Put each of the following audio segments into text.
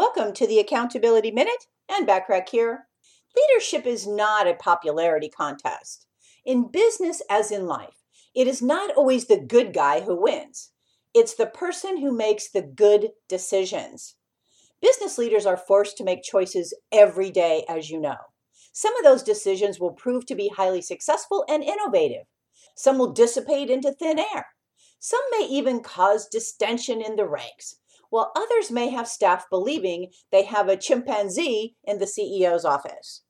Welcome to the Accountability Minute and Backrack here. Leadership is not a popularity contest. In business as in life, it is not always the good guy who wins. It's the person who makes the good decisions. Business leaders are forced to make choices every day, as you know. Some of those decisions will prove to be highly successful and innovative. Some will dissipate into thin air. Some may even cause distension in the ranks, while others may have staff believing they have a chimpanzee in the CEO's office.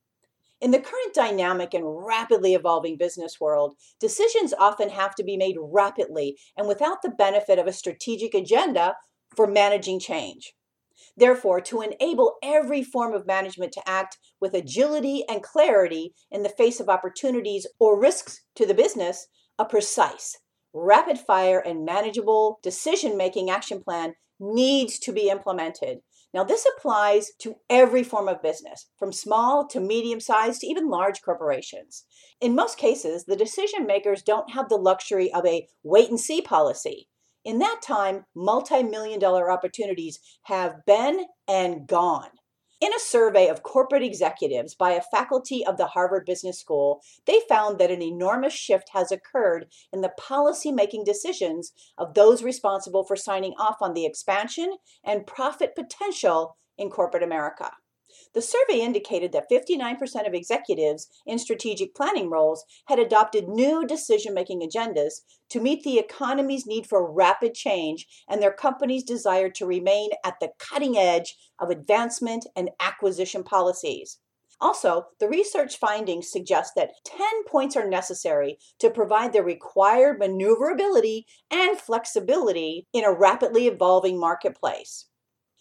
In the current dynamic and rapidly evolving business world, decisions often have to be made rapidly and without the benefit of a strategic agenda for managing change. Therefore, to enable every form of management to act with agility and clarity in the face of opportunities or risks to the business, a precise, rapid fire and manageable decision making action plan needs to be implemented. Now, this applies to every form of business, from small to medium sized to even large corporations. In most cases, the decision makers don't have the luxury of a wait and see policy. In that time, multi million dollar opportunities have been and gone. In a survey of corporate executives by a faculty of the Harvard Business School, they found that an enormous shift has occurred in the policy making decisions of those responsible for signing off on the expansion and profit potential in corporate America. The survey indicated that 59% of executives in strategic planning roles had adopted new decision making agendas to meet the economy's need for rapid change and their company's desire to remain at the cutting edge of advancement and acquisition policies. Also, the research findings suggest that 10 points are necessary to provide the required maneuverability and flexibility in a rapidly evolving marketplace.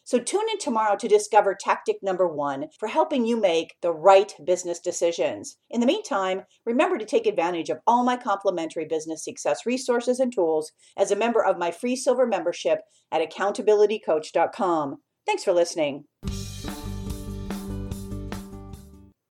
So tune in tomorrow to discover tactic number one for helping you make the right business decisions. In the meantime, remember to take advantage of all my complimentary business success resources and tools as a member of my free silver membership at accountabilitycoach.com. Thanks for listening.